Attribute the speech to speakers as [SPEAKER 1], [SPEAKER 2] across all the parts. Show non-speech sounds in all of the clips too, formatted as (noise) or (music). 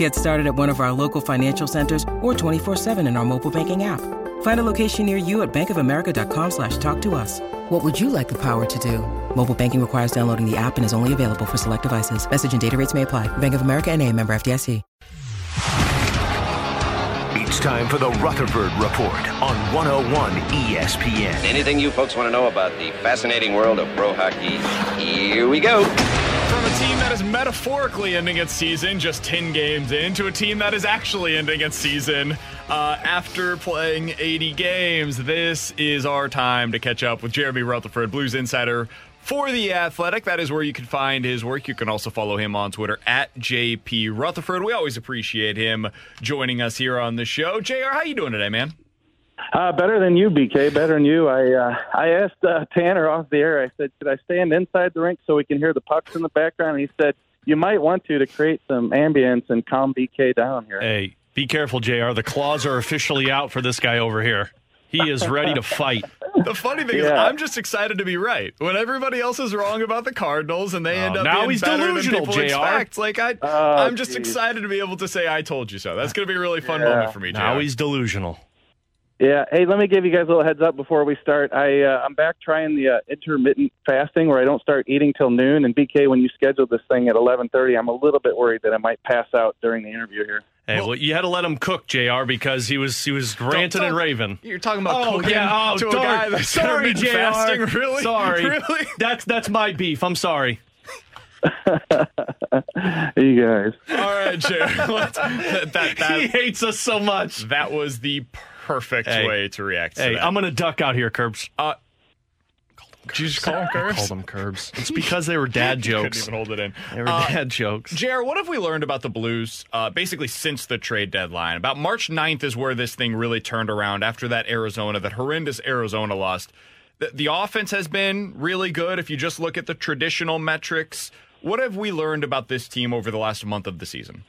[SPEAKER 1] Get started at one of our local financial centers or 24-7 in our mobile banking app. Find a location near you at bankofamerica.com slash talk to us. What would you like the power to do? Mobile banking requires downloading the app and is only available for select devices. Message and data rates may apply. Bank of America and a member FDIC.
[SPEAKER 2] It's time for the Rutherford Report on 101 ESPN.
[SPEAKER 3] Anything you folks want to know about the fascinating world of pro hockey? Here we go.
[SPEAKER 4] From a team that is metaphorically ending its season just 10 games in to a team that is actually ending its season uh, after playing 80 games. This is our time to catch up with Jeremy Rutherford, Blues Insider for The Athletic. That is where you can find his work. You can also follow him on Twitter at JP Rutherford. We always appreciate him joining us here on the show. JR, how you doing today, man?
[SPEAKER 5] Uh, better than you, BK. Better than you. I uh, I asked uh, Tanner off the air. I said, "Should I stand inside the rink so we can hear the pucks in the background?" And he said, "You might want to to create some ambience and calm BK down here."
[SPEAKER 6] Hey, be careful, Jr. The claws are officially out for this guy over here. He is ready to fight. (laughs)
[SPEAKER 4] The funny thing is, I'm just excited to be right. When everybody else is wrong about the Cardinals and they end up
[SPEAKER 6] now
[SPEAKER 4] being
[SPEAKER 6] he's
[SPEAKER 4] better
[SPEAKER 6] delusional,
[SPEAKER 4] than people
[SPEAKER 6] JR.
[SPEAKER 4] expect, like I,
[SPEAKER 5] Oh,
[SPEAKER 4] I'm just
[SPEAKER 5] geez.
[SPEAKER 4] excited to be able to say I told you so. That's going to be a really fun
[SPEAKER 5] Yeah.
[SPEAKER 4] moment for me.
[SPEAKER 6] Now
[SPEAKER 4] JR.
[SPEAKER 6] he's delusional.
[SPEAKER 5] Yeah. Hey, let me give you guys a little heads up before we start. I uh, I'm back trying the uh, intermittent fasting where I don't start eating till noon. And BK, when you scheduled this thing at 11:30, I'm a little bit worried that I might pass out during the interview here.
[SPEAKER 6] Hey, well, you had to let him cook, Jr. Because he was he was ranting and
[SPEAKER 4] don't-
[SPEAKER 6] raving.
[SPEAKER 4] You're talking about
[SPEAKER 6] Oh
[SPEAKER 4] cooking
[SPEAKER 6] yeah, oh
[SPEAKER 4] to a
[SPEAKER 6] darn.
[SPEAKER 4] guy that's (laughs)
[SPEAKER 6] sorry,
[SPEAKER 4] intermittent
[SPEAKER 6] Jr.
[SPEAKER 4] fasting. (laughs) Really?
[SPEAKER 6] Sorry,
[SPEAKER 4] Really?
[SPEAKER 6] That's that's my beef. I'm sorry. (laughs)
[SPEAKER 5] you guys.
[SPEAKER 4] All right, JR. Let's- that, that,
[SPEAKER 6] he hates us so much.
[SPEAKER 4] that was the perfect
[SPEAKER 6] Hey.
[SPEAKER 4] way to react to
[SPEAKER 6] Hey,
[SPEAKER 4] that.
[SPEAKER 6] I'm gonna duck out here, Curbs.
[SPEAKER 4] Uh, Did you just call him
[SPEAKER 6] I called them Curbs. It's because they were dad (laughs)
[SPEAKER 4] Couldn't
[SPEAKER 6] jokes.
[SPEAKER 4] even hold it in.
[SPEAKER 6] They were
[SPEAKER 4] Uh,
[SPEAKER 6] dad jokes.
[SPEAKER 4] JR, what have we learned about the Blues uh, basically since the trade deadline? About March 9th is where this thing really turned around after that Arizona, that horrendous Arizona lost. The, the offense has been really good if you just look at the traditional metrics. What have we learned about this team over the last month of the season?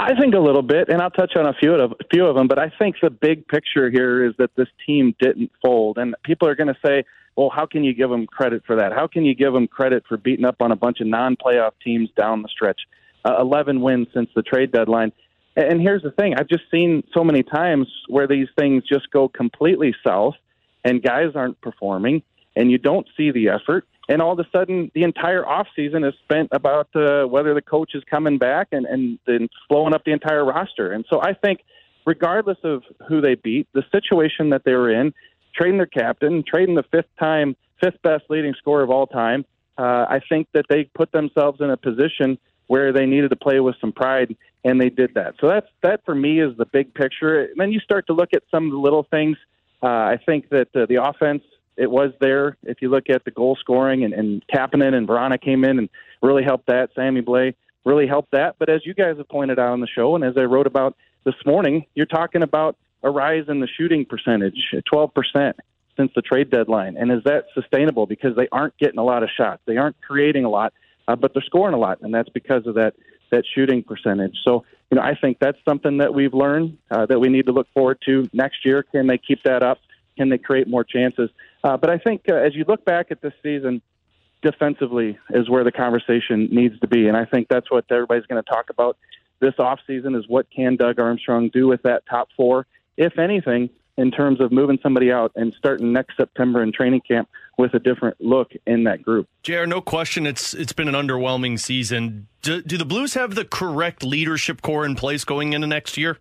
[SPEAKER 5] I think a little bit, and I'll touch on a few of a few of them. But I think the big picture here is that this team didn't fold, and people are going to say, "Well, how can you give them credit for that? How can you give them credit for beating up on a bunch of non-playoff teams down the stretch? Uh, Eleven wins since the trade deadline." And here's the thing: I've just seen so many times where these things just go completely south, and guys aren't performing, and you don't see the effort. And all of a sudden, the entire offseason is spent about uh, whether the coach is coming back and, and then blowing up the entire roster. And so I think, regardless of who they beat, the situation that they were in, trading their captain, trading the fifth time, fifth best leading scorer of all time, uh, I think that they put themselves in a position where they needed to play with some pride, and they did that. So that's that for me is the big picture. And then you start to look at some of the little things. Uh, I think that uh, the offense it was there. If you look at the goal scoring and, and Kapanen and Vrana came in and really helped that. Sammy Blais really helped that. But as you guys have pointed out on the show, and as I wrote about this morning, you're talking about a rise in the shooting percentage, 12 percent since the trade deadline. And is that sustainable? Because they aren't getting a lot of shots, they aren't creating a lot, uh, but they're scoring a lot, and that's because of that that shooting percentage. So, you know, I think that's something that we've learned uh, that we need to look forward to next year. Can they keep that up? Can they create more chances? Uh, but I think uh, as you look back at this season, defensively is where the conversation needs to be, and I think that's what everybody's going to talk about this offseason is what can Doug Armstrong do with that top four, if anything, in terms of moving somebody out and starting next September in training camp with a different look in that group.
[SPEAKER 6] JR, no question, it's it's been an underwhelming season. Do, do the Blues have the correct leadership core in place going into next year?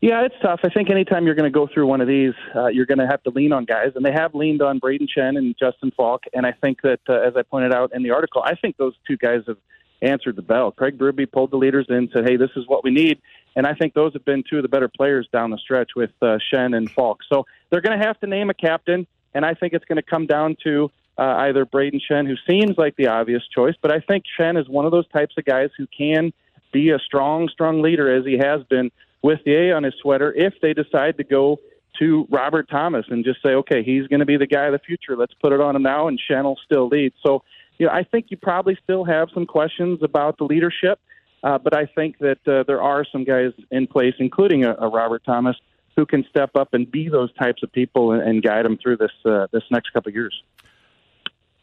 [SPEAKER 5] Yeah, it's tough. I think anytime you're going to go through one of these, uh, you're going to have to lean on guys, and they have leaned on Brayden Schenn and Justin Faulk. And I think that, uh, as I pointed out in the article, I think those two guys have answered the bell. Craig Berube pulled the leaders in, said, "Hey, this is what we need," and I think those have been two of the better players down the stretch with uh, Schenn and Faulk. So they're going to have to name a captain, and I think it's going to come down to uh, either Brayden Schenn, who seems like the obvious choice, but I think Schenn is one of those types of guys who can be a strong, strong leader as he has been with the A on his sweater if they decide to go to Robert Thomas and just say, okay, he's going to be the guy of the future. Let's put it on him now, and Schenn still leads. So, you know, I think you probably still have some questions about the leadership, uh, but I think that uh, there are some guys in place, including a, a Robert Thomas, who can step up and be those types of people and, and guide them through this uh, this next couple of years.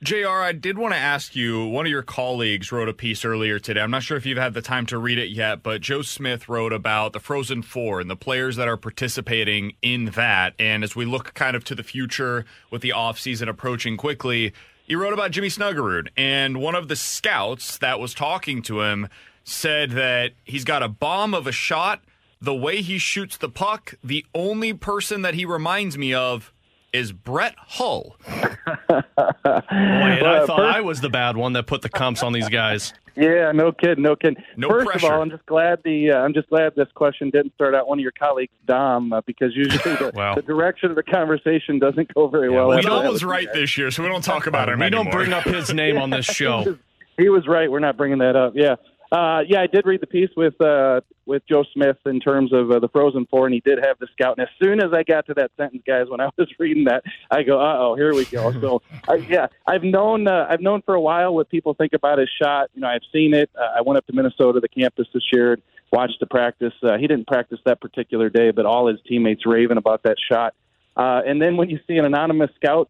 [SPEAKER 4] JR, I did want to ask you one of your colleagues wrote a piece earlier today. I'm not sure if you've had the time to read it yet, but Joe Smith wrote about the Frozen Four and the players that are participating in that. And as we look kind of to the future with the offseason approaching quickly, he wrote about Jimmy Snuggerud. And one of the scouts that was talking to him said that he's got a bomb of a shot. The way he shoots the puck, the only person that he reminds me of is Brett Hull. (laughs)
[SPEAKER 6] Boy, and I thought I was the bad one that put the comps on these guys. (laughs)
[SPEAKER 5] Yeah, no kidding, no kidding.
[SPEAKER 4] No
[SPEAKER 5] First
[SPEAKER 4] pressure.
[SPEAKER 5] of all, I'm just glad the uh, I'm just glad this question didn't start out one of your colleagues, Dom, uh, because usually the, (laughs)
[SPEAKER 6] Wow.
[SPEAKER 5] the direction of the conversation doesn't go very well.
[SPEAKER 4] We
[SPEAKER 5] after
[SPEAKER 4] Dom was right this year, so we don't talk about him
[SPEAKER 6] We
[SPEAKER 4] anymore.
[SPEAKER 6] don't bring up his name on this show.
[SPEAKER 5] He was right. We're not bringing that up. Yeah, uh, yeah. I did read the piece with uh, with Joe Smith in terms of uh, the Frozen Four, and he did have the scout. And as soon as I got to that sentence, guys, when I was (laughs) reading that, I go, "Uh oh, here we go." So, (laughs) uh, yeah, I've known uh, I've known for a while what people think about his shot. You know, I've seen it. Uh, I went up to Minnesota, the campus this year, watched the practice. Uh, he didn't practice that particular day, but all his teammates raving about that shot. Uh, and then when you see an anonymous scout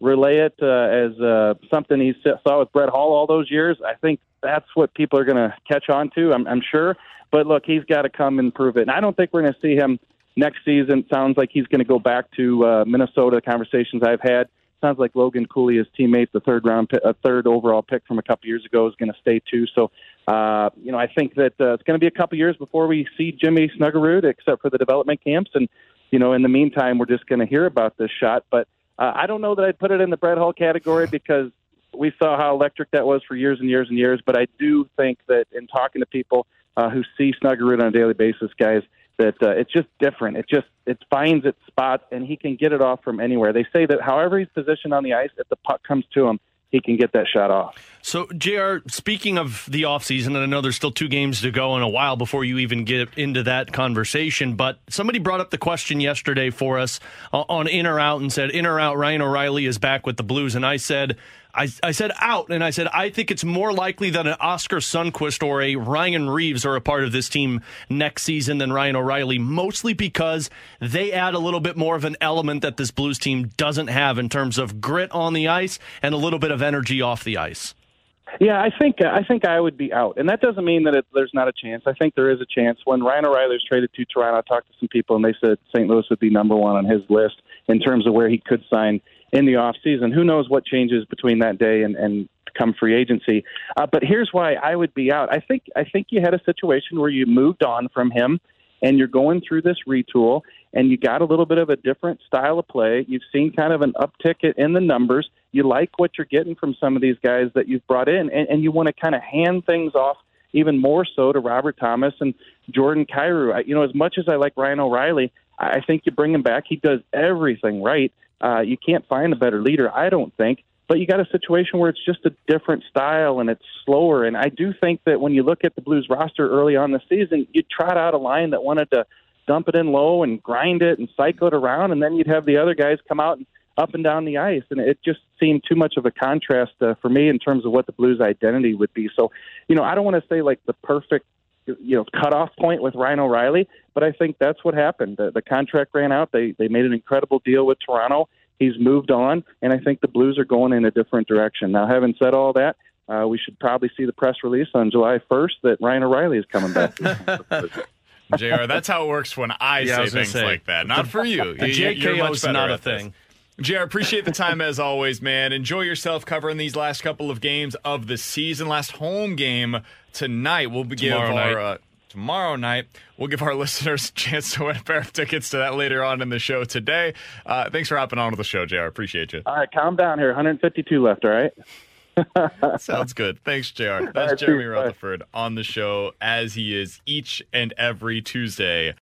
[SPEAKER 5] relay it uh, as uh, something he saw with Brett Hull all those years, I think that's what people are going to catch on to. I'm, I'm sure. But look, he's got to come and prove it. And I don't think we're going to see him next season. Sounds like he's going to go back to uh, Minnesota. Conversations I've had sounds like Logan Cooley, his teammate, the third round, a third overall pick from a couple years ago, is going to stay too. So, uh, you know, I think that uh, it's going to be a couple years before we see Jimmy Snuggerud, except for the development camps. And you know, in the meantime, we're just going to hear about this shot. But uh, I don't know that I'd put it in the Brett Hull category because we saw how electric that was for years and years and years. But I do think that in talking to people uh, who see Snuggerud on a daily basis, guys, that uh, it's just different. It just it finds its spot, and he can get it off from anywhere. They say that however he's positioned on the ice, if the puck comes to him, he can get that shot off.
[SPEAKER 6] So, JR, speaking of the offseason, and I know there's still two games to go and a while before you even get into that conversation, but somebody brought up the question yesterday for us uh, on In or Out and said, In or Out, Ryan O'Reilly is back with the Blues. And I said, I, I said out, and I said, I think it's more likely that an Oskar Sundqvist or a Ryan Reaves are a part of this team next season than Ryan O'Reilly, mostly because they add a little bit more of an element that this Blues team doesn't have in terms of grit on the ice and a little bit of energy off the ice.
[SPEAKER 5] Yeah, I think I think I would be out, and that doesn't mean that it, there's not a chance. I think there is a chance. When Ryan O'Reilly was traded to Toronto, I talked to some people, and they said St. Louis would be number one on his list in terms of where he could sign in the off season. Who knows what changes between that day and, and come free agency? Uh, but here's why I would be out. I think I think you had a situation where you moved on from him, and you're going through this retool, and you got a little bit of a different style of play. You've seen kind of an uptick in the numbers. You like what you're getting from some of these guys that you've brought in, and, and you want to kind of hand things off even more so to Robert Thomas and Jordan Kyrou. You know, as much as I like Ryan O'Reilly, I think you bring him back. He does everything right. Uh, you can't find a better leader, I don't think. But you got a situation where it's just a different style and it's slower. And I do think that when you look at the Blues roster early on the season, you'd trot out a line that wanted to dump it in low and grind it and cycle it around, and then you'd have the other guys come out and up and down the ice. And it just seemed too much of a contrast uh, for me in terms of what the Blues' identity would be. So, you know, I don't want to say like the perfect you know cutoff point with Ryan O'Reilly, but I think that's what happened. The, the contract ran out. They they made an incredible deal with Toronto. He's moved on, and I think the Blues are going in a different direction. Now, having said all that, uh, we should probably see the press release on July 1st that Ryan O'Reilly is coming back. (laughs)
[SPEAKER 4] JR, that's how it works when I
[SPEAKER 6] Yeah,
[SPEAKER 4] say
[SPEAKER 6] was gonna
[SPEAKER 4] things
[SPEAKER 6] say,
[SPEAKER 4] like that. Not for you.
[SPEAKER 6] The JKO
[SPEAKER 4] much
[SPEAKER 6] is
[SPEAKER 4] better
[SPEAKER 6] not a
[SPEAKER 4] thing. this.
[SPEAKER 6] Thing.
[SPEAKER 4] JR, appreciate the time as always, man. Enjoy yourself covering these last couple of games of the season. Last home game tonight. We'll be give
[SPEAKER 6] Tomorrow
[SPEAKER 4] our
[SPEAKER 6] night.
[SPEAKER 4] uh, tomorrow night. We'll give our (laughs) listeners a chance to win a pair of tickets to that later on in the show today. Uh, thanks for hopping on with the show, JR. Appreciate you.
[SPEAKER 5] all right, calm down here. 152 left. All right. (laughs)
[SPEAKER 4] Sounds good. Thanks, JR. That's
[SPEAKER 5] right,
[SPEAKER 4] Jeremy. Rutherford on the show as he is each and every Tuesday